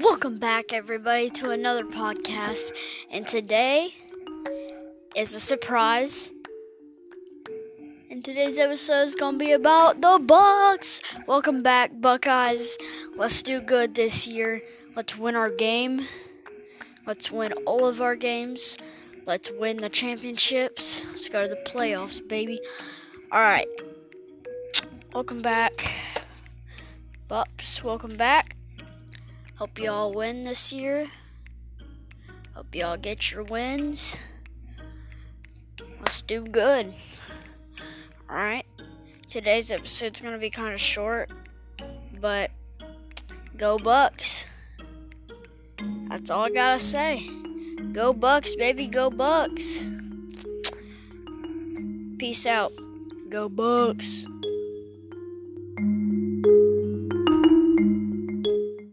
Welcome back, everybody, to another podcast. And today is a surprise. And today's episode is going to be about the Bucks. Welcome back, Buckeyes. Let's do good this year. Let's win our game. Let's win all of our games. Let's win the championships. Let's go to the playoffs, baby. All right. Welcome back. Bucks, welcome back. Hope y'all win this year. Hope y'all get your wins. Let's do good. Alright. Today's episode's gonna be kind of short, but go Bucks. That's all I gotta say. Go Bucks, baby, go Bucks. Peace out. Go Bucks.